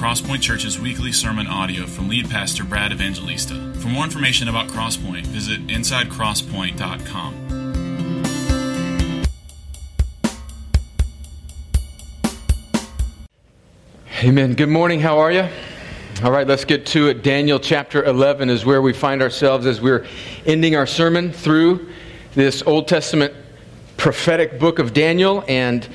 Crosspoint Church's weekly sermon audio from lead pastor Brad Evangelista. For more information about Crosspoint, visit insidecrosspoint.com. Amen. Good morning. How are you? All right, let's get to it. Daniel chapter 11 is where we find ourselves as we're ending our sermon through this Old Testament prophetic book of Daniel. And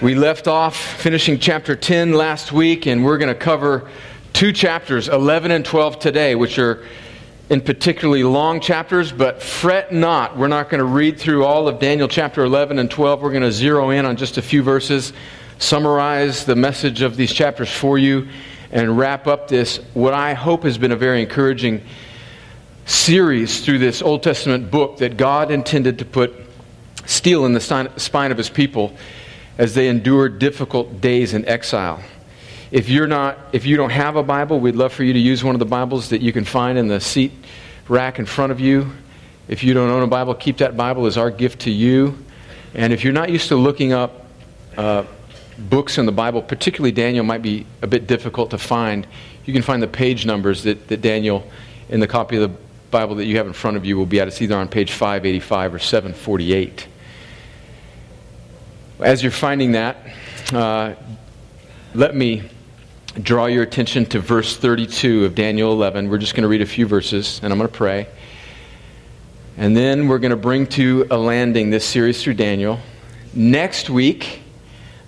we left off finishing chapter 10 last week, and we're going to cover two chapters, 11 and 12 today, which are in particularly long chapters, but fret not. We're not going to read through all of Daniel chapter 11 and 12. We're going to zero in on just a few verses, summarize the message of these chapters for you, and wrap up this, what I hope has been a very encouraging series through this Old Testament book that God intended to put steel in the spine of his people as they endure difficult days in exile. If you're not if you don't have a Bible, we'd love for you to use one of the Bibles that you can find in the seat rack in front of you. If you don't own a Bible, keep that Bible as our gift to you. And if you're not used to looking up uh, books in the Bible, particularly Daniel might be a bit difficult to find. You can find the page numbers that, that Daniel, in the copy of the Bible that you have in front of you, will be at. It's either on page 585 or 748. As you're finding that, uh, let me draw your attention to verse 32 of Daniel 11. We're just going to read a few verses, and I'm going to pray. And then we're going to bring to a landing this series through Daniel. Next week,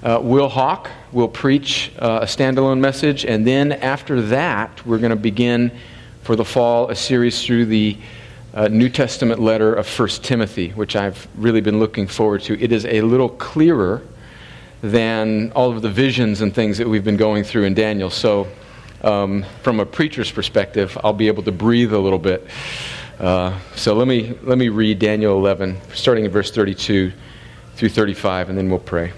uh, Will Hawk will preach uh, a standalone message, and then after that, we're going to begin for the fall a series through the uh, New Testament letter of 1 Timothy, which I've really been looking forward to. It is a little clearer than all of the visions and things that we've been going through in Daniel. So, um, from a preacher's perspective, I'll be able to breathe a little bit. Uh, so let me let me read Daniel 11, starting in verse 32 through 35, and then we'll pray.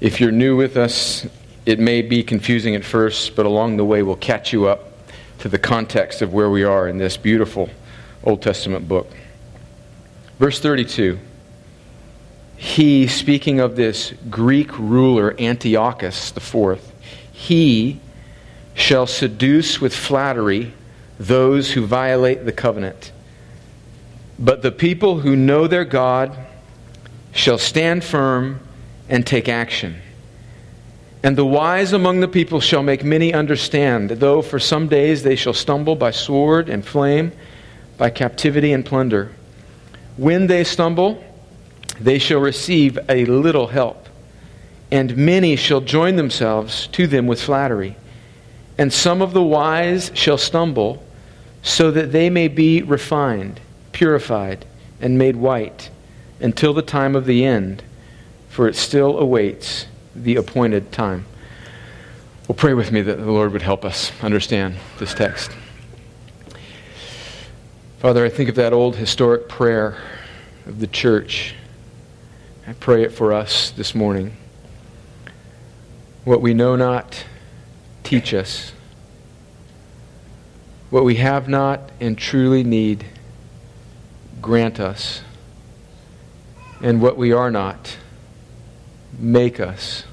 If you're new with us, it may be confusing at first, but along the way we'll catch you up to the context of where we are in this beautiful Old Testament book. Verse 32 He, speaking of this Greek ruler Antiochus IV, he shall seduce with flattery those who violate the covenant. But the people who know their God shall stand firm and take action. And the wise among the people shall make many understand, though for some days they shall stumble by sword and flame, by captivity and plunder. When they stumble, they shall receive a little help, and many shall join themselves to them with flattery. And some of the wise shall stumble, so that they may be refined, purified, and made white until the time of the end, for it still awaits the appointed time. Well, pray with me that the Lord would help us understand this text. Father, I think of that old historic prayer of the church. I pray it for us this morning. What we know not, teach us. What we have not and truly need, grant us. And what we are not, make us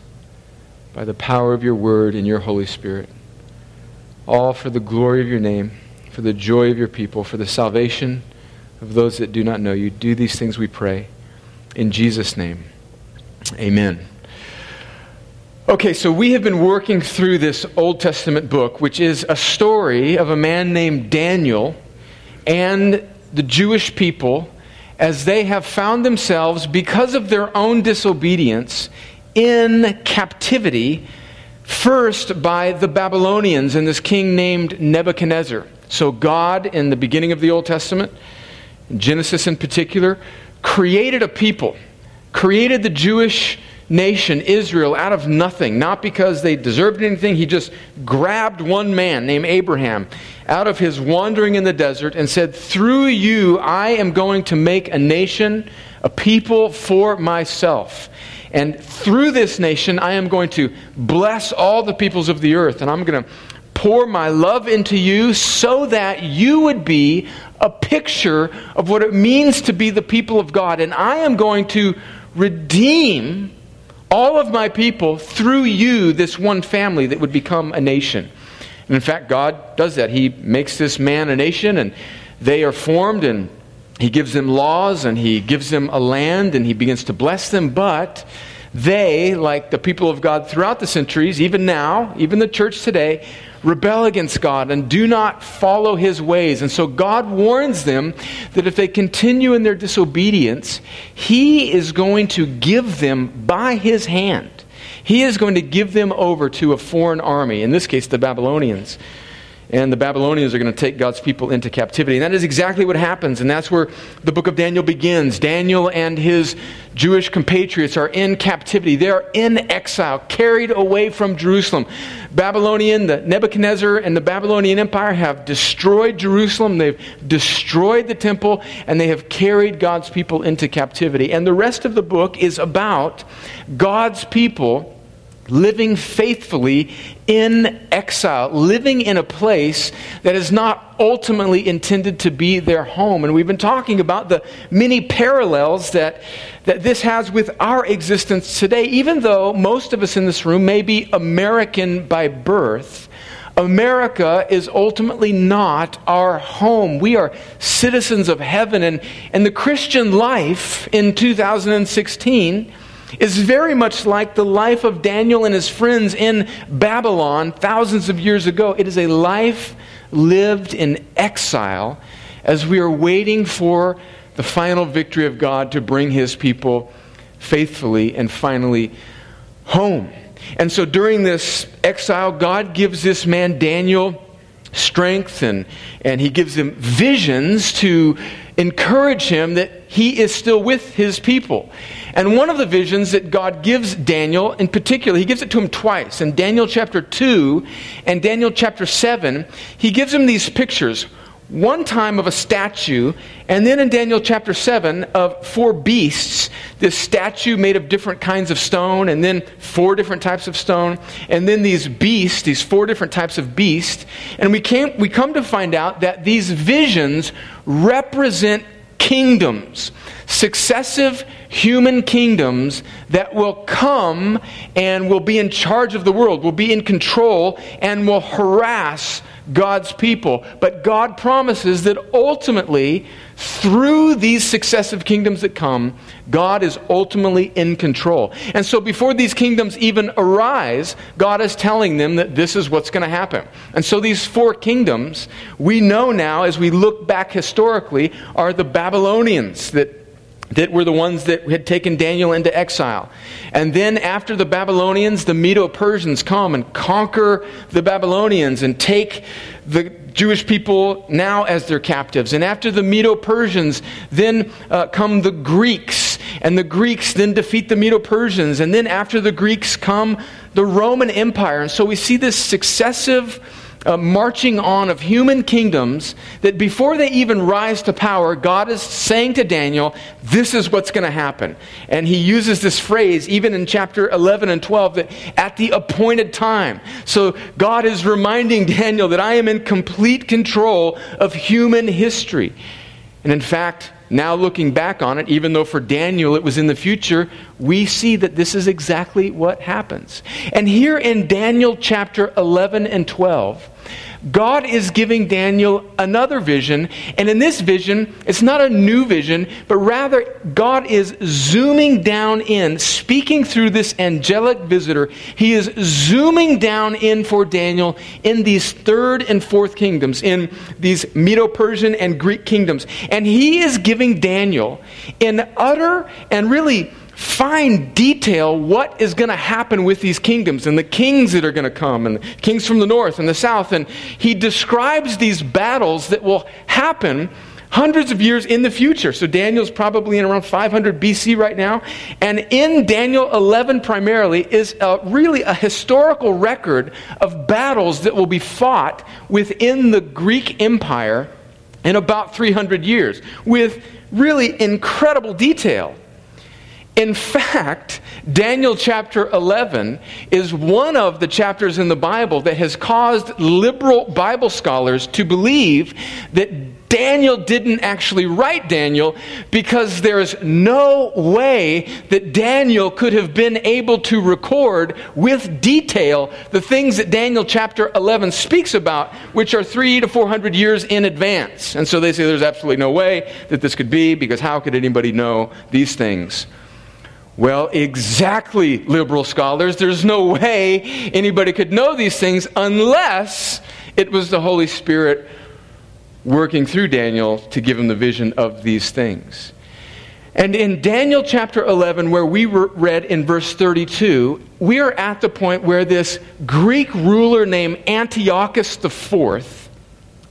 by the power of your word and your Holy Spirit. All for the glory of your name, for the joy of your people, for the salvation of those that do not know you. Do these things, we pray. In Jesus' name, amen. Okay, so we have been working through this Old Testament book, which is a story of a man named Daniel and the Jewish people as they have found themselves, because of their own disobedience, in captivity, first by the Babylonians and this king named Nebuchadnezzar. So, God, in the beginning of the Old Testament, Genesis in particular, created a people, created the Jewish nation, Israel, out of nothing, not because they deserved anything. He just grabbed one man named Abraham out of his wandering in the desert and said, Through you, I am going to make a nation, a people for myself. And through this nation, I am going to bless all the peoples of the earth. And I'm going to pour my love into you so that you would be a picture of what it means to be the people of God. And I am going to redeem all of my people through you, this one family that would become a nation. And in fact, God does that. He makes this man a nation, and they are formed, and He gives them laws, and He gives them a land, and He begins to bless them. But they, like the people of God throughout the centuries, even now, even the church today, rebel against God and do not follow his ways. And so God warns them that if they continue in their disobedience, he is going to give them by his hand. He is going to give them over to a foreign army, in this case, the Babylonians and the Babylonians are going to take God's people into captivity. And that is exactly what happens, and that's where the book of Daniel begins. Daniel and his Jewish compatriots are in captivity. They are in exile, carried away from Jerusalem. Babylonian, the Nebuchadnezzar and the Babylonian Empire have destroyed Jerusalem, they've destroyed the temple, and they have carried God's people into captivity. And the rest of the book is about God's people living faithfully in exile, living in a place that is not ultimately intended to be their home. And we've been talking about the many parallels that, that this has with our existence today. Even though most of us in this room may be American by birth, America is ultimately not our home. We are citizens of heaven. And, and the Christian life in 2016 is very much like the life of Daniel and his friends in Babylon thousands of years ago. It is a life lived in exile as we are waiting for the final victory of God to bring his people faithfully and finally home. And so during this exile, God gives this man, Daniel, strength and, and he gives him visions to encourage him that he is still with his people. And one of the visions that God gives Daniel, in particular, he gives it to him twice. In Daniel chapter 2 and Daniel chapter 7, he gives him these pictures. One time of a statue, and then in Daniel chapter 7 of four beasts, this statue made of different kinds of stone, and then four different types of stone, and then these beasts, these four different types of beasts. And we, came, we come to find out that these visions represent kingdoms, successive human kingdoms that will come and will be in charge of the world, will be in control, and will harass God's people. But God promises that ultimately, through these successive kingdoms that come, God is ultimately in control. And so before these kingdoms even arise, God is telling them that this is what's going to happen. And so these four kingdoms, we know now as we look back historically, are the Babylonians that that were the ones that had taken Daniel into exile. And then after the Babylonians, the Medo Persians come and conquer the Babylonians and take the Jewish people now as their captives. And after the Medo Persians, then uh, come the Greeks. And the Greeks then defeat the Medo Persians. And then after the Greeks come the Roman Empire. And so we see this successive uh, marching on of human kingdoms that before they even rise to power, God is saying to Daniel, This is what's going to happen. And he uses this phrase even in chapter 11 and 12 that at the appointed time. So God is reminding Daniel that I am in complete control of human history. And in fact, now, looking back on it, even though for Daniel it was in the future, we see that this is exactly what happens. And here in Daniel chapter 11 and 12, God is giving Daniel another vision. And in this vision, it's not a new vision, but rather God is zooming down in, speaking through this angelic visitor. He is zooming down in for Daniel in these third and fourth kingdoms, in these Medo Persian and Greek kingdoms. And he is giving Daniel an utter and really fine detail what is going to happen with these kingdoms and the kings that are going to come and kings from the north and the south. And he describes these battles that will happen hundreds of years in the future. So Daniel's probably in around 500 BC right now. And in Daniel 11 primarily is a, really a historical record of battles that will be fought within the Greek Empire in about 300 years with really incredible detail. In fact, Daniel chapter 11 is one of the chapters in the Bible that has caused liberal Bible scholars to believe that Daniel didn't actually write Daniel because there's no way that Daniel could have been able to record with detail the things that Daniel chapter 11 speaks about, which are three to four hundred years in advance. And so they say there's absolutely no way that this could be because how could anybody know these things? Well, exactly, liberal scholars. There's no way anybody could know these things unless it was the Holy Spirit working through Daniel to give him the vision of these things. And in Daniel chapter 11, where we read in verse 32, we are at the point where this Greek ruler named Antiochus IV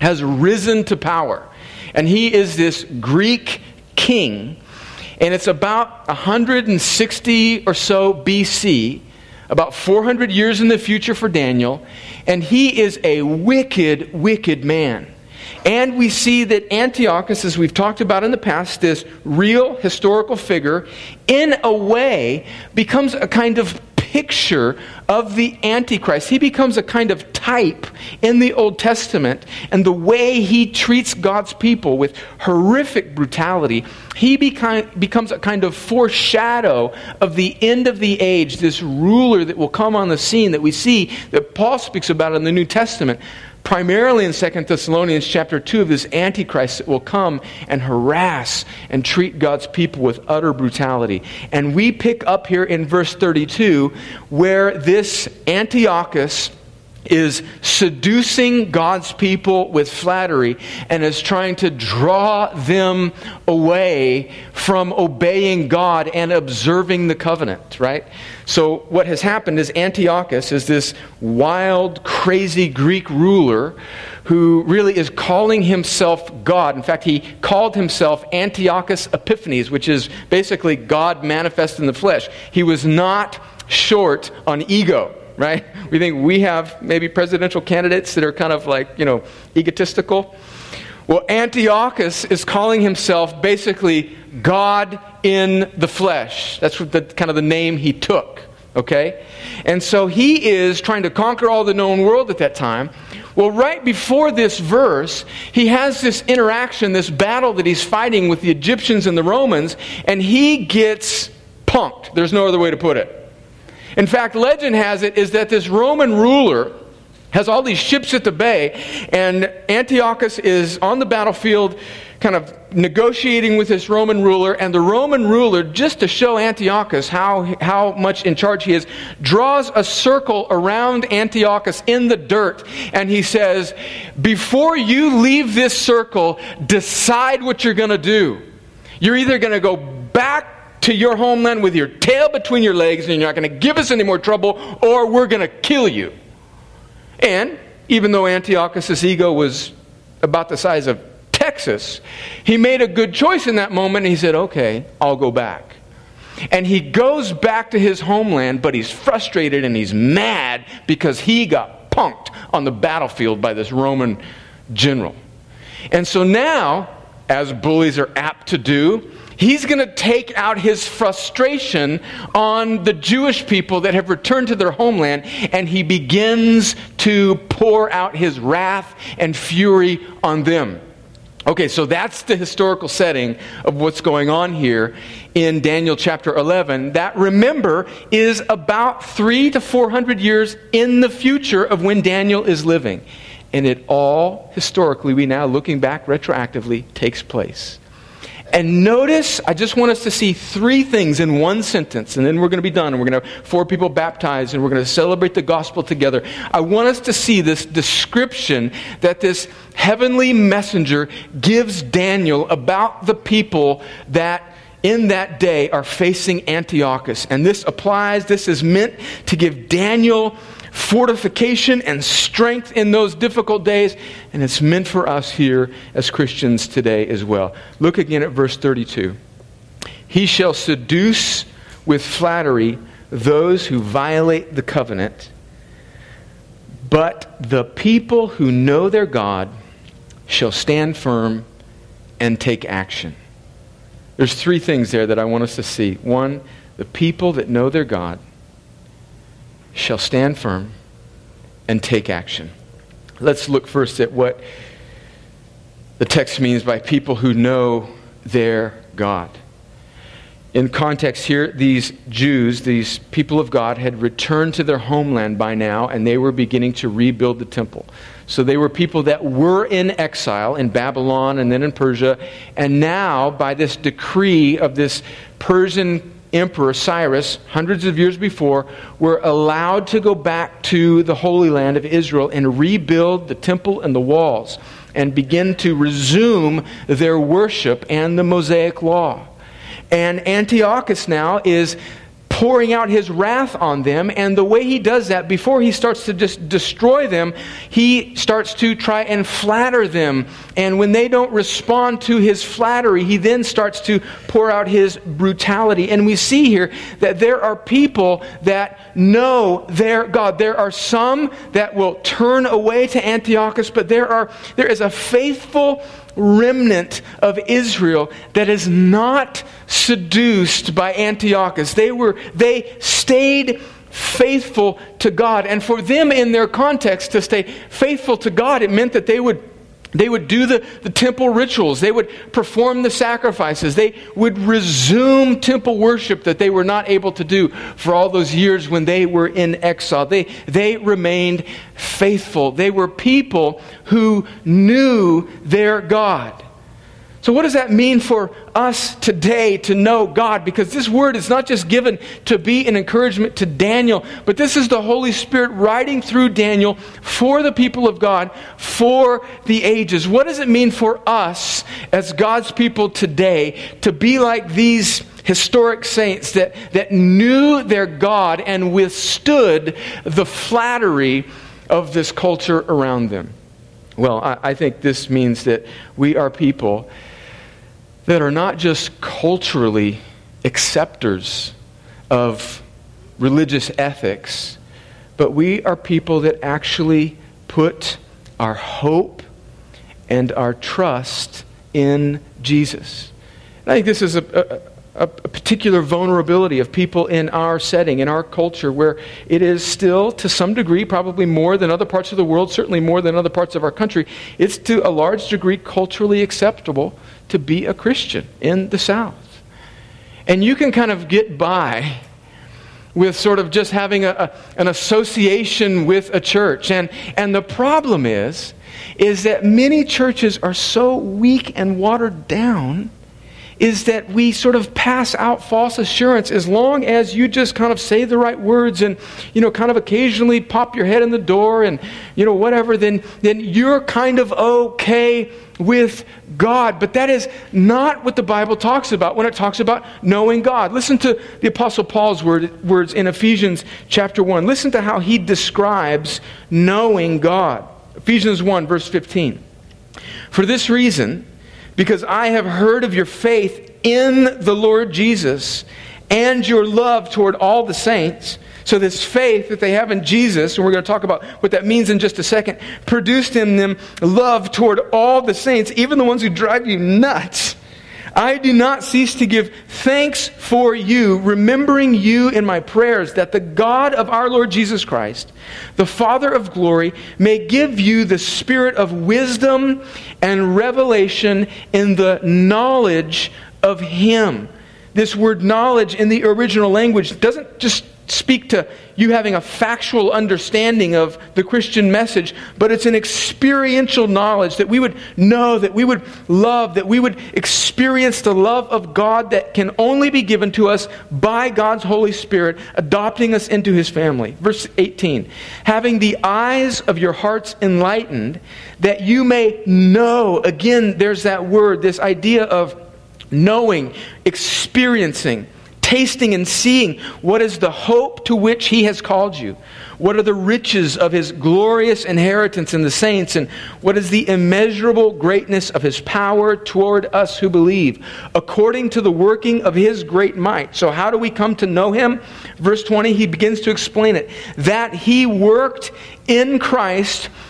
has risen to power. And he is this Greek king and it's about 160 or so BC, about 400 years in the future for Daniel. And he is a wicked, wicked man. And we see that Antiochus, as we've talked about in the past, this real historical figure, in a way becomes a kind of picture of the Antichrist. He becomes a kind of type in the Old Testament, and the way he treats God's people with horrific brutality, he becomes a kind of foreshadow of the end of the age, this ruler that will come on the scene that we see that Paul speaks about in the New Testament primarily in 2 Thessalonians chapter 2 of this antichrist that will come and harass and treat God's people with utter brutality. And we pick up here in verse 32 where this Antiochus is seducing God's people with flattery and is trying to draw them away from obeying God and observing the covenant, right? So, what has happened is Antiochus is this wild, crazy Greek ruler who really is calling himself God. In fact, he called himself Antiochus Epiphanes, which is basically God manifest in the flesh. He was not short on ego right? We think we have maybe presidential candidates that are kind of like, you know, egotistical. Well, Antiochus is calling himself basically God in the flesh. That's what the, kind of the name he took, okay? And so he is trying to conquer all the known world at that time. Well, right before this verse, he has this interaction, this battle that he's fighting with the Egyptians and the Romans, and he gets punked. There's no other way to put it. In fact, legend has it is that this Roman ruler has all these ships at the bay, and Antiochus is on the battlefield, kind of negotiating with this Roman ruler, and the Roman ruler, just to show Antiochus how, how much in charge he is, draws a circle around Antiochus in the dirt, and he says, Before you leave this circle, decide what you're going to do. You're either going to go back to your homeland with your tail between your legs and you're not going to give us any more trouble or we're going to kill you. And even though Antiochus' ego was about the size of Texas, he made a good choice in that moment and he said, okay, I'll go back. And he goes back to his homeland, but he's frustrated and he's mad because he got punked on the battlefield by this Roman general. And so now, as bullies are apt to do, He's going to take out his frustration on the Jewish people that have returned to their homeland, and he begins to pour out his wrath and fury on them. Okay, so that's the historical setting of what's going on here in Daniel chapter 11. That, remember, is about three to four hundred years in the future of when Daniel is living. And it all, historically, we now, looking back retroactively, takes place. And notice, I just want us to see three things in one sentence, and then we're going to be done, and we're going to have four people baptized, and we're going to celebrate the gospel together. I want us to see this description that this heavenly messenger gives Daniel about the people that in that day are facing Antiochus. And this applies, this is meant to give Daniel fortification and strength in those difficult days, and it's meant for us here as Christians today as well. Look again at verse 32. He shall seduce with flattery those who violate the covenant, but the people who know their God shall stand firm and take action. There's three things there that I want us to see. One, the people that know their God shall stand firm and take action. Let's look first at what the text means by people who know their God. In context here, these Jews, these people of God, had returned to their homeland by now, and they were beginning to rebuild the temple. So they were people that were in exile in Babylon and then in Persia, and now, by this decree of this Persian Emperor Cyrus, hundreds of years before, were allowed to go back to the Holy Land of Israel and rebuild the temple and the walls and begin to resume their worship and the Mosaic Law. And Antiochus now is pouring out his wrath on them. And the way he does that, before he starts to just destroy them, he starts to try and flatter them. And when they don't respond to his flattery, he then starts to pour out his brutality. And we see here that there are people that know their God. There are some that will turn away to Antiochus, but there are there is a faithful remnant of Israel that is not seduced by Antiochus. They were they stayed faithful to God. And for them in their context to stay faithful to God, it meant that they would they would do the, the temple rituals. They would perform the sacrifices. They would resume temple worship that they were not able to do for all those years when they were in exile. They, they remained faithful. They were people who knew their God. So, what does that mean for us today to know God? Because this word is not just given to be an encouragement to Daniel, but this is the Holy Spirit writing through Daniel for the people of God for the ages. What does it mean for us as God's people today to be like these historic saints that, that knew their God and withstood the flattery of this culture around them? Well, I, I think this means that we are people that are not just culturally acceptors of religious ethics, but we are people that actually put our hope and our trust in Jesus. And I think this is a, a, a, particular vulnerability of people in our setting, in our culture, where it is still, to some degree, probably more than other parts of the world, certainly more than other parts of our country, it's to a large degree culturally acceptable to be a Christian in the South. And you can kind of get by with sort of just having a, a, an association with a church. And, and the problem is, is that many churches are so weak and watered down is that we sort of pass out false assurance as long as you just kind of say the right words and you know kind of occasionally pop your head in the door and you know whatever then then you're kind of okay with God. But that is not what the Bible talks about when it talks about knowing God. Listen to the Apostle Paul's word, words in Ephesians chapter 1. Listen to how he describes knowing God. Ephesians 1, verse 15. For this reason, because I have heard of your faith in the Lord Jesus and your love toward all the saints so, this faith that they have in Jesus, and we're going to talk about what that means in just a second, produced in them love toward all the saints, even the ones who drive you nuts. I do not cease to give thanks for you, remembering you in my prayers, that the God of our Lord Jesus Christ, the Father of glory, may give you the spirit of wisdom and revelation in the knowledge of Him. This word knowledge in the original language doesn't just speak to you having a factual understanding of the Christian message, but it's an experiential knowledge that we would know, that we would love, that we would experience the love of God that can only be given to us by God's Holy Spirit, adopting us into his family. Verse 18 having the eyes of your hearts enlightened, that you may know. Again, there's that word, this idea of knowing, experiencing tasting and seeing what is the hope to which He has called you. What are the riches of His glorious inheritance in the saints, and what is the immeasurable greatness of His power toward us who believe, according to the working of His great might. So, how do we come to know Him? Verse 20, he begins to explain it that He worked in Christ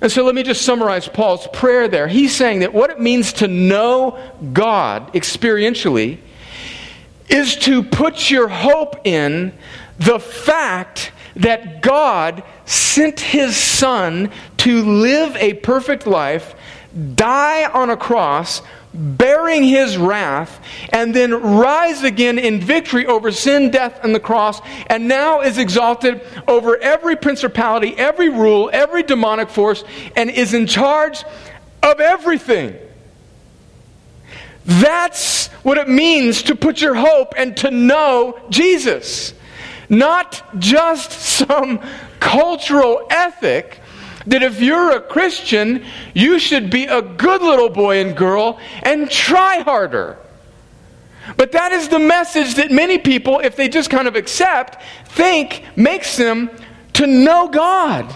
And so let me just summarize Paul's prayer there. He's saying that what it means to know God experientially is to put your hope in the fact that God sent his son to live a perfect life, die on a cross, bearing his wrath, and then rise again in victory over sin, death, and the cross, and now is exalted over every principality, every rule, every demonic force, and is in charge of everything. That's what it means to put your hope and to know Jesus. Not just some cultural ethic that if you're a Christian, you should be a good little boy and girl and try harder. But that is the message that many people, if they just kind of accept, think makes them to know God.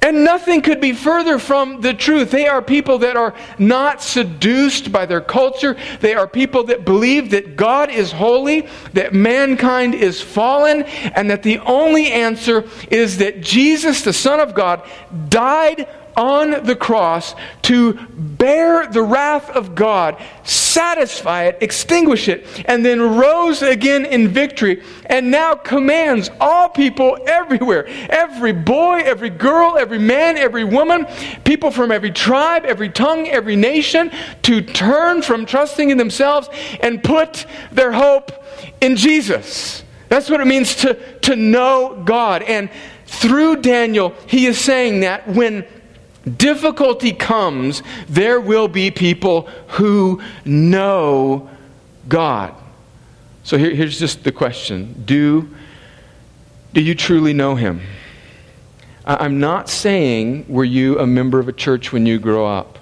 And nothing could be further from the truth. They are people that are not seduced by their culture. They are people that believe that God is holy, that mankind is fallen, and that the only answer is that Jesus, the Son of God, died on the cross to bear the wrath of God, satisfy it, extinguish it, and then rose again in victory, and now commands all people everywhere every boy, every girl, every man, every woman, people from every tribe, every tongue, every nation to turn from trusting in themselves and put their hope in Jesus. That's what it means to, to know God. And through Daniel, he is saying that when difficulty comes, there will be people who know God. So here, here's just the question Do, do you truly know Him? I'm not saying, were you a member of a church when you grow up?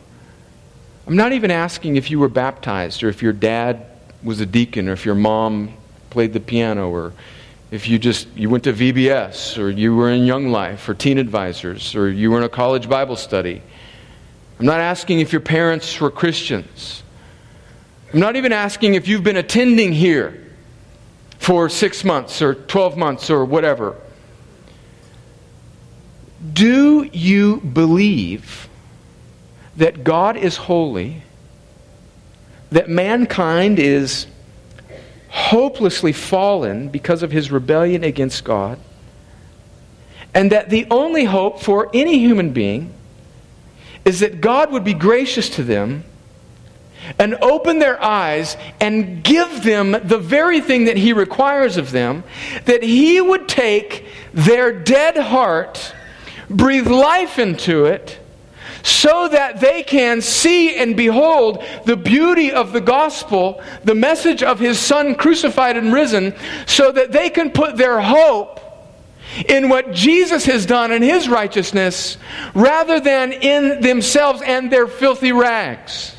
I'm not even asking if you were baptized or if your dad was a deacon or if your mom played the piano or if you just you went to VBS or you were in Young Life or Teen Advisors or you were in a college Bible study. I'm not asking if your parents were Christians. I'm not even asking if you've been attending here for 6 months or 12 months or whatever. Do you believe that God is holy? That mankind is hopelessly fallen because of his rebellion against God, and that the only hope for any human being is that God would be gracious to them and open their eyes and give them the very thing that He requires of them, that He would take their dead heart, breathe life into it, so that they can see and behold the beauty of the gospel, the message of his son crucified and risen, so that they can put their hope in what Jesus has done in his righteousness rather than in themselves and their filthy rags.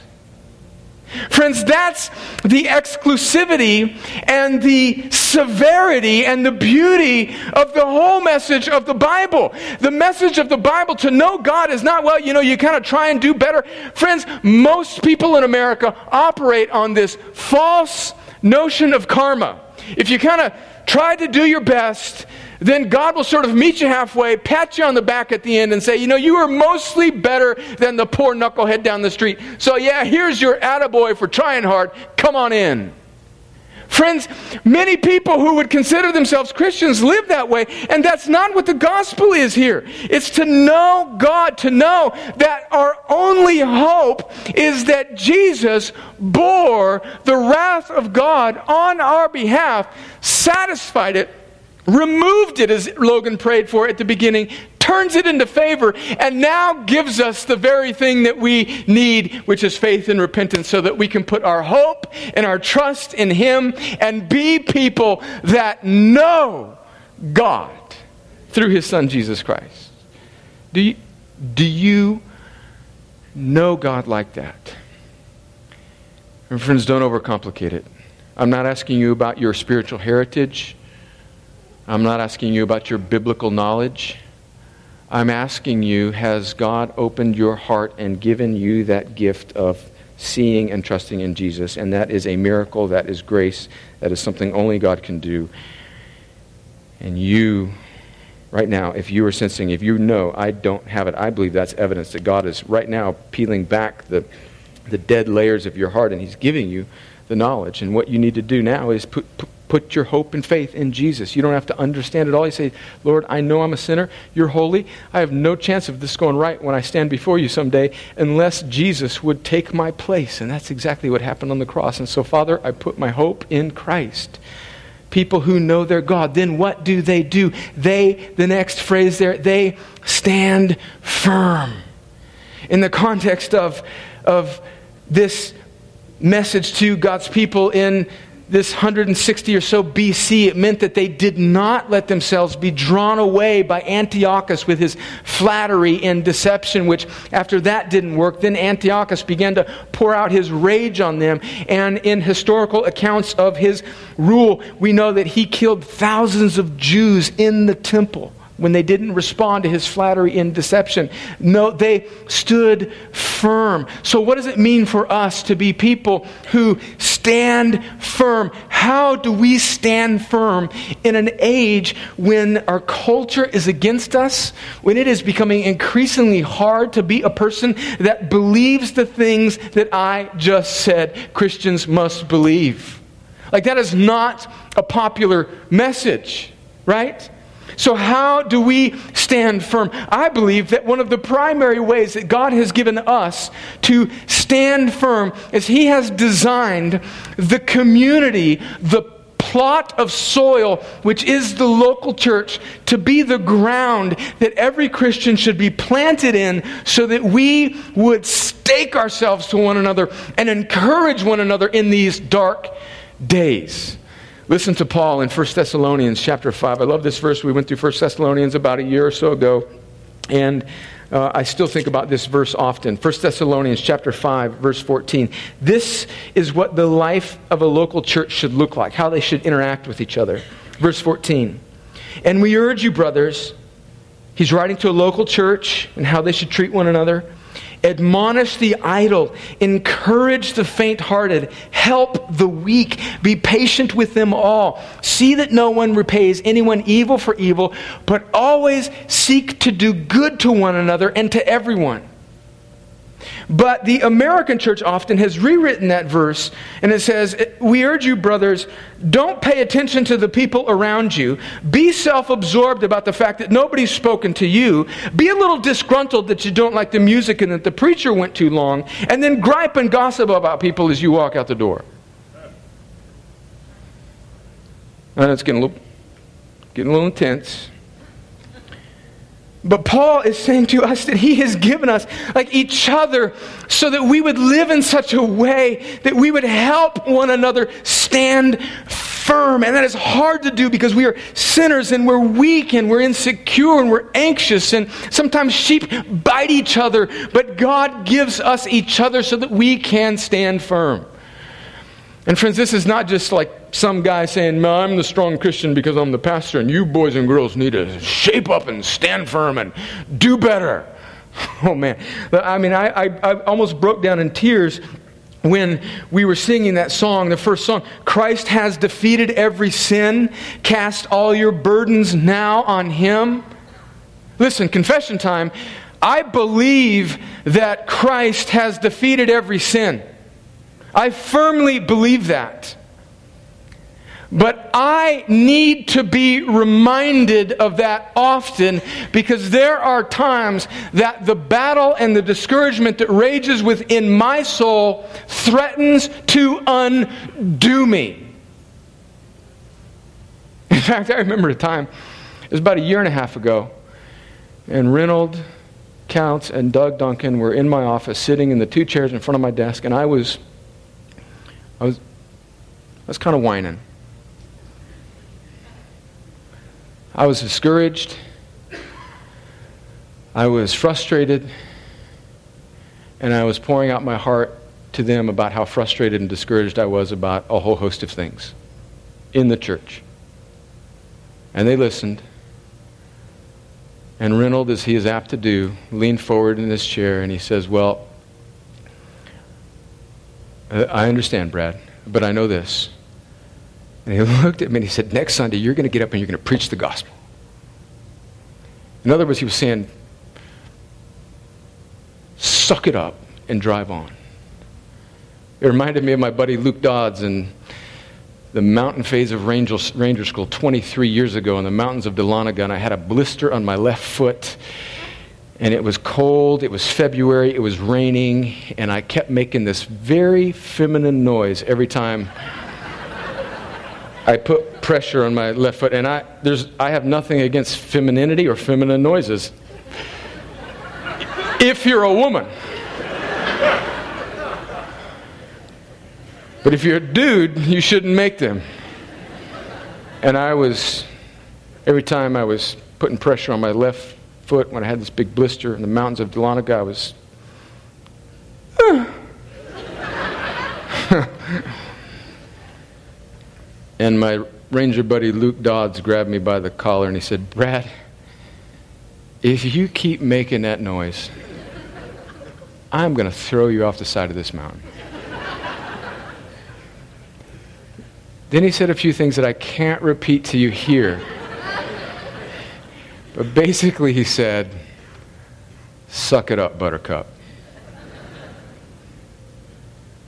Friends, that's the exclusivity and the severity and the beauty of the whole message of the Bible. The message of the Bible to know God is not, well, you know, you kind of try and do better. Friends, most people in America operate on this false notion of karma. If you kind of try to do your best, then God will sort of meet you halfway, pat you on the back at the end, and say, You know, you are mostly better than the poor knucklehead down the street. So, yeah, here's your attaboy for trying hard. Come on in. Friends, many people who would consider themselves Christians live that way, and that's not what the gospel is here. It's to know God, to know that our only hope is that Jesus bore the wrath of God on our behalf, satisfied it removed it as Logan prayed for at the beginning, turns it into favor, and now gives us the very thing that we need, which is faith and repentance, so that we can put our hope and our trust in Him and be people that know God through His Son Jesus Christ. Do you, do you know God like that. And friends, don't overcomplicate it. I'm not asking you about your spiritual heritage. I'm not asking you about your biblical knowledge. I'm asking you, has God opened your heart and given you that gift of seeing and trusting in Jesus? And that is a miracle, that is grace, that is something only God can do. And you, right now, if you are sensing, if you know I don't have it, I believe that's evidence that God is right now peeling back the, the dead layers of your heart and He's giving you the knowledge. And what you need to do now is put, put your hope and faith in Jesus. You don't have to understand it all. You say, Lord, I know I'm a sinner. You're holy. I have no chance of this going right when I stand before you someday unless Jesus would take my place. And that's exactly what happened on the cross. And so, Father, I put my hope in Christ. People who know their God, then what do they do? They, the next phrase there, they stand firm. In the context of, of this message to God's people in this 160 or so BC, it meant that they did not let themselves be drawn away by Antiochus with his flattery and deception, which after that didn't work, then Antiochus began to pour out his rage on them. And in historical accounts of his rule, we know that he killed thousands of Jews in the temple when they didn't respond to his flattery and deception. No, they stood firm. So, what does it mean for us to be people who stand firm? How do we stand firm in an age when our culture is against us, when it is becoming increasingly hard to be a person that believes the things that I just said Christians must believe? Like, that is not a popular message, right? So, how do we stand firm? I believe that one of the primary ways that God has given us to stand firm is He has designed the community, the plot of soil, which is the local church, to be the ground that every Christian should be planted in so that we would stake ourselves to one another and encourage one another in these dark days. Listen to Paul in 1 Thessalonians chapter 5. I love this verse. We went through 1 Thessalonians about a year or so ago, and uh, I still think about this verse often. 1 Thessalonians chapter 5, verse 14. This is what the life of a local church should look like, how they should interact with each other. Verse 14. And we urge you, brothers, he's writing to a local church and how they should treat one another. Admonish the idle, encourage the faint hearted, help the weak, be patient with them all. See that no one repays anyone evil for evil, but always seek to do good to one another and to everyone. But the American church often has rewritten that verse and it says, We urge you, brothers, don't pay attention to the people around you. Be self absorbed about the fact that nobody's spoken to you. Be a little disgruntled that you don't like the music and that the preacher went too long. And then gripe and gossip about people as you walk out the door. And it's getting a little, getting a little intense. But Paul is saying to us that he has given us, like each other, so that we would live in such a way that we would help one another stand firm. And that is hard to do because we are sinners and we're weak and we're insecure and we're anxious. And sometimes sheep bite each other, but God gives us each other so that we can stand firm. And friends, this is not just like some guy saying, no, I'm the strong Christian because I'm the pastor, and you boys and girls need to shape up and stand firm and do better. Oh man. I mean, I, I, I almost broke down in tears when we were singing that song, the first song, Christ has defeated every sin, cast all your burdens now on him. Listen, confession time. I believe that Christ has defeated every sin. I firmly believe that. But I need to be reminded of that often because there are times that the battle and the discouragement that rages within my soul threatens to undo me. In fact, I remember a time, it was about a year and a half ago, and Reynold Counts and Doug Duncan were in my office sitting in the two chairs in front of my desk, and I was I was, I was kind of whining. I was discouraged. I was frustrated. And I was pouring out my heart to them about how frustrated and discouraged I was about a whole host of things in the church. And they listened. And Reynold, as he is apt to do, leaned forward in his chair and he says, Well, I understand, Brad, but I know this. And he looked at me and he said, Next Sunday, you're going to get up and you're going to preach the gospel. In other words, he was saying, Suck it up and drive on. It reminded me of my buddy Luke Dodds and the mountain phase of Ranger, Ranger School 23 years ago in the mountains of Dahlonega. I had a blister on my left foot, and it was cold, it was February, it was raining, and I kept making this very feminine noise every time I put pressure on my left foot. And I, there's, I have nothing against femininity or feminine noises. if you're a woman. But if you're a dude, you shouldn't make them. And I was, every time I was putting pressure on my left foot when I had this big blister in the mountains of Dahlonega, I was. and my ranger buddy Luke Dodds grabbed me by the collar and he said, Brad, if you keep making that noise, I'm going to throw you off the side of this mountain. Then he said a few things that I can't repeat to you here. but basically, he said, Suck it up, Buttercup.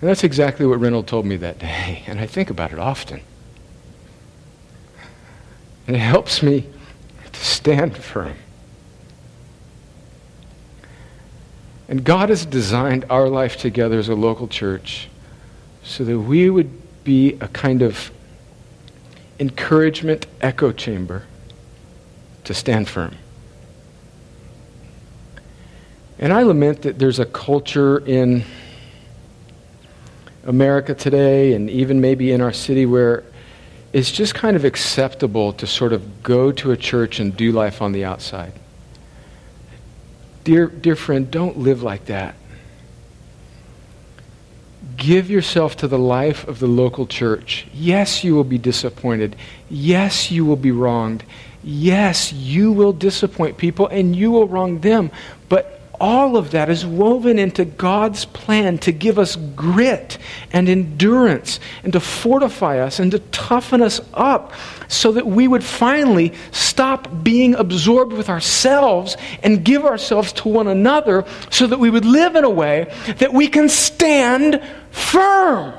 And that's exactly what Reynold told me that day, and I think about it often. And it helps me to stand firm. And God has designed our life together as a local church so that we would be a kind of encouragement echo chamber to stand firm. And I lament that there's a culture in America today, and even maybe in our city, where it's just kind of acceptable to sort of go to a church and do life on the outside. Dear, dear friend, don't live like that. Give yourself to the life of the local church. Yes, you will be disappointed. Yes, you will be wronged. Yes, you will disappoint people and you will wrong them. But all of that is woven into God's plan to give us grit and endurance and to fortify us and to toughen us up so that we would finally stop being absorbed with ourselves and give ourselves to one another so that we would live in a way that we can stand firm.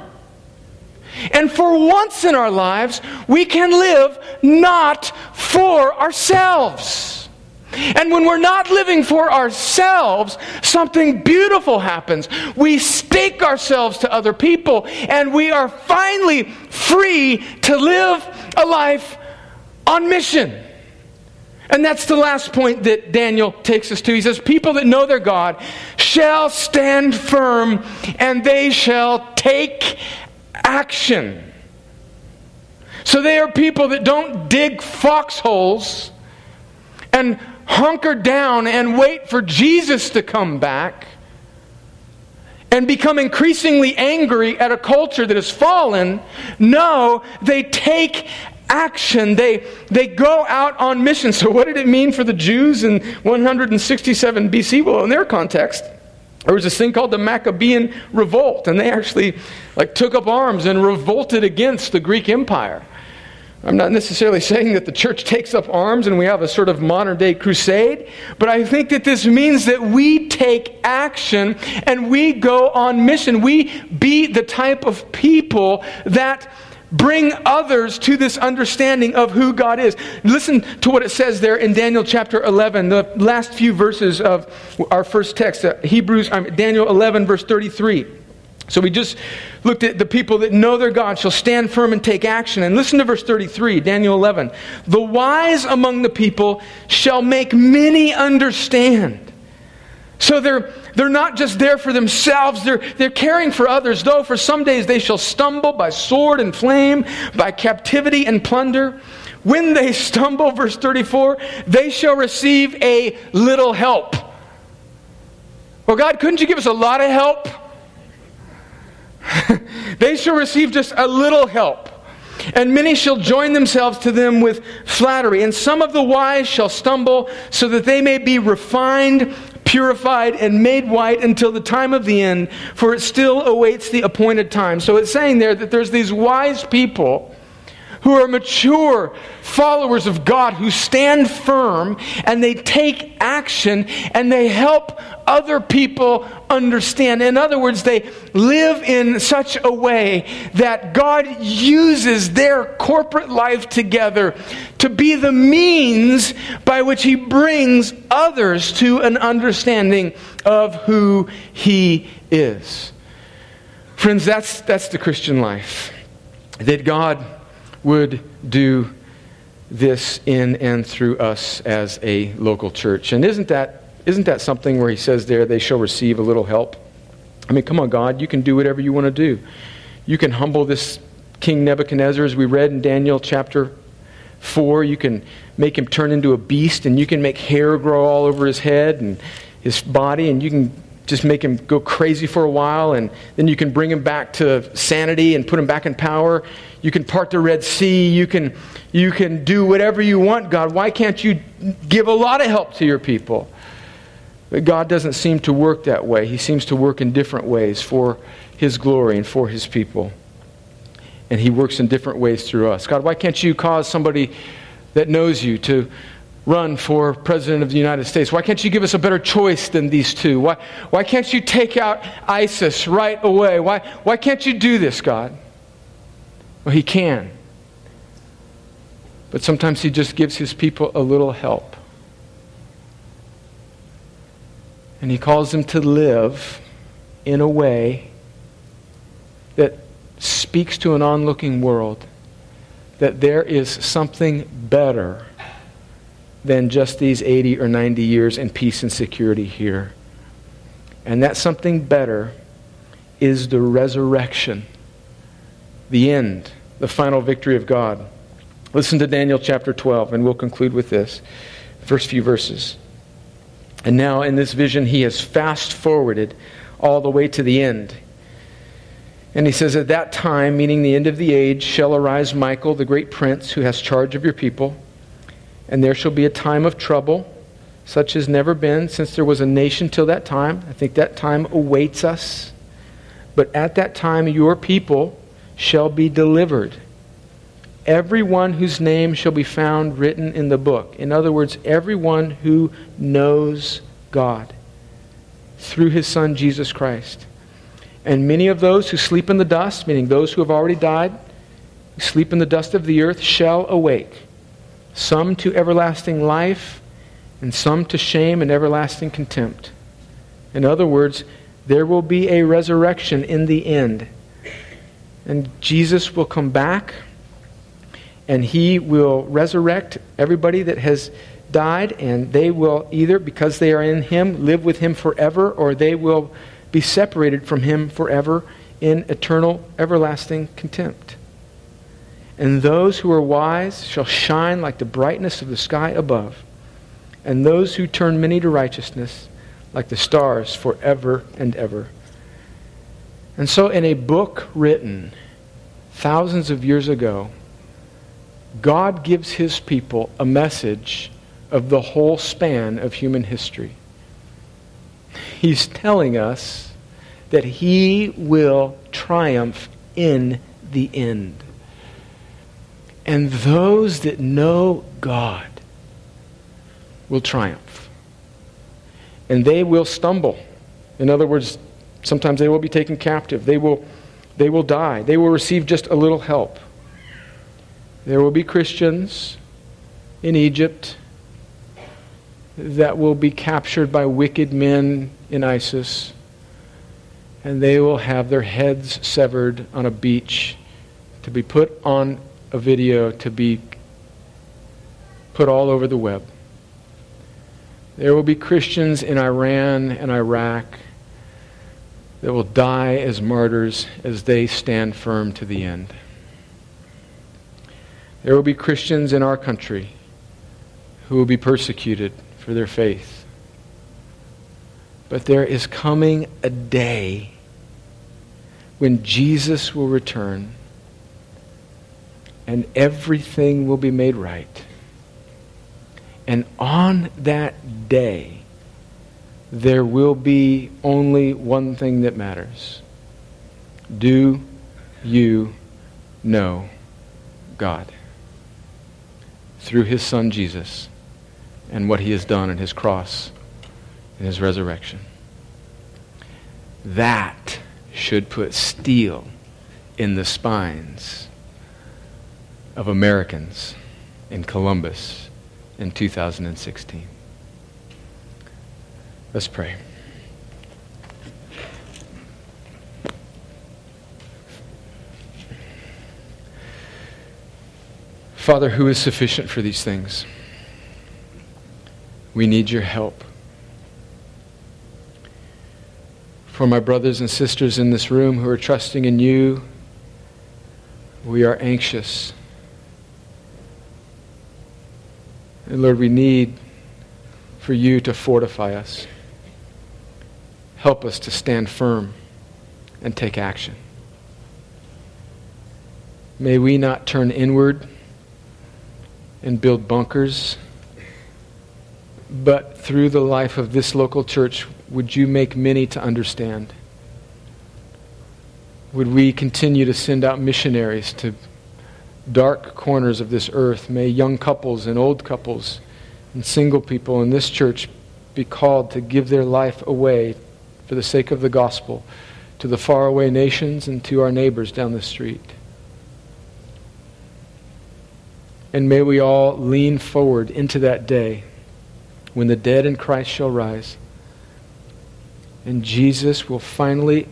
And for once in our lives, we can live not for ourselves. And when we're not living for ourselves, something beautiful happens. We stake ourselves to other people, and we are finally free to live a life on mission. And that's the last point that Daniel takes us to. He says, People that know their God shall stand firm, and they shall take action. So they are people that don't dig foxholes and hunker down and wait for Jesus to come back and become increasingly angry at a culture that has fallen. No, they take action. They, they go out on mission. So, what did it mean for the Jews in 167 BC? Well, in their context, there was this thing called the Maccabean revolt, and they actually like took up arms and revolted against the Greek Empire. I'm not necessarily saying that the church takes up arms and we have a sort of modern day crusade, but I think that this means that we take action and we go on mission. We be the type of people that bring others to this understanding of who God is. Listen to what it says there in Daniel chapter 11, the last few verses of our first text, uh, Hebrews, Daniel 11, verse 33. So we just looked at the people that know their God shall stand firm and take action. And listen to verse 33, Daniel 11. The wise among the people shall make many understand. So they're, they're not just there for themselves, they're, they're caring for others, though for some days they shall stumble by sword and flame, by captivity and plunder. When they stumble, verse 34, they shall receive a little help. Well, God, couldn't you give us a lot of help? they shall receive just a little help. And many shall join themselves to them with flattery. And some of the wise shall stumble, so that they may be refined, purified, and made white until the time of the end, for it still awaits the appointed time. So it's saying there that there's these wise people who are mature followers of God, who stand firm and they take action and they help other people understand. In other words, they live in such a way that God uses their corporate life together to be the means by which He brings others to an understanding of who He is. Friends, that's, that's the Christian life. That God would do this in and through us as a local church. And isn't that, isn't that something where he says there, they shall receive a little help? I mean, come on, God, you can do whatever you want to do. You can humble this King Nebuchadnezzar, as we read in Daniel chapter 4. You can make him turn into a beast, and you can make hair grow all over his head and his body, and you can just make him go crazy for a while, and then you can bring him back to sanity and put him back in power. You can part the Red Sea. You can, you can do whatever you want, God. Why can't you give a lot of help to your people? But God doesn't seem to work that way. He seems to work in different ways for His glory and for His people. And He works in different ways through us. God, why can't you cause somebody that knows you to run for President of the United States? Why can't you give us a better choice than these two? Why, why can't you take out ISIS right away? Why, why can't you do this, God? Well, he can. But sometimes he just gives his people a little help. And he calls them to live in a way that speaks to an onlooking world that there is something better than just these 80 or 90 years in peace and security here. And that something better is the resurrection the end, the final victory of God. Listen to Daniel chapter 12, and we'll conclude with this. First few verses. And now, in this vision, he has fast forwarded all the way to the end. And he says, At that time, meaning the end of the age, shall arise Michael, the great prince, who has charge of your people. And there shall be a time of trouble, such as never been since there was a nation till that time. I think that time awaits us. But at that time, your people shall be delivered. Everyone whose name shall be found written in the book. In other words, everyone who knows God through his Son Jesus Christ. And many of those who sleep in the dust, meaning those who have already died, sleep in the dust of the earth, shall awake. Some to everlasting life, and some to shame and everlasting contempt. In other words, there will be a resurrection in the end. And Jesus will come back and he will resurrect everybody that has died, and they will either, because they are in him, live with him forever, or they will be separated from him forever in eternal, everlasting contempt. And those who are wise shall shine like the brightness of the sky above, and those who turn many to righteousness like the stars forever and ever. And so, in a book written thousands of years ago, God gives his people a message of the whole span of human history. He's telling us that he will triumph in the end. And those that know God will triumph. And they will stumble. In other words, Sometimes they will be taken captive. They will, they will die. They will receive just a little help. There will be Christians in Egypt that will be captured by wicked men in ISIS, and they will have their heads severed on a beach to be put on a video to be put all over the web. There will be Christians in Iran and Iraq that will die as martyrs as they stand firm to the end. There will be Christians in our country who will be persecuted for their faith. But there is coming a day when Jesus will return and everything will be made right. And on that day, there will be only one thing that matters. Do you know God? Through his son Jesus and what he has done in his cross and his resurrection. That should put steel in the spines of Americans in Columbus in 2016. Let's pray. Father, who is sufficient for these things? We need your help. For my brothers and sisters in this room who are trusting in you, we are anxious. And Lord, we need for you to fortify us. Help us to stand firm and take action. May we not turn inward and build bunkers, but through the life of this local church, would you make many to understand? Would we continue to send out missionaries to dark corners of this earth? May young couples and old couples and single people in this church be called to give their life away for the sake of the gospel to the faraway nations and to our neighbors down the street. And may we all lean forward into that day when the dead in Christ shall rise and Jesus will finally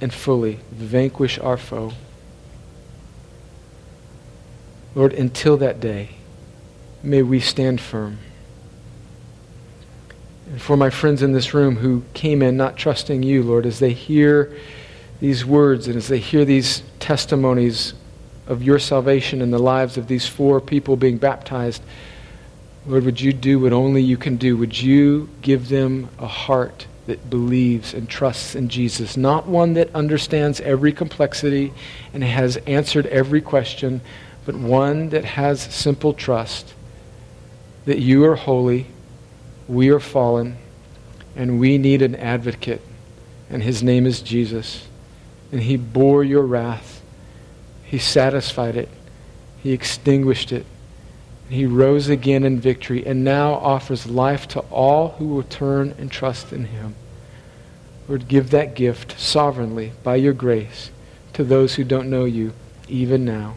and fully vanquish our foe. Lord, until that day, may we stand firm. And for my friends in this room who came in not trusting you, Lord, as they hear these words and as they hear these testimonies of your salvation in the lives of these four people being baptized, Lord, would you do what only you can do? Would you give them a heart that believes and trusts in Jesus? Not one that understands every complexity and has answered every question, but one that has simple trust that you are holy we are fallen, and we need an advocate, and his name is Jesus. And he bore your wrath, he satisfied it, he extinguished it. He rose again in victory and now offers life to all who will turn and trust in him. Lord, give that gift sovereignly by your grace to those who don't know you, even now.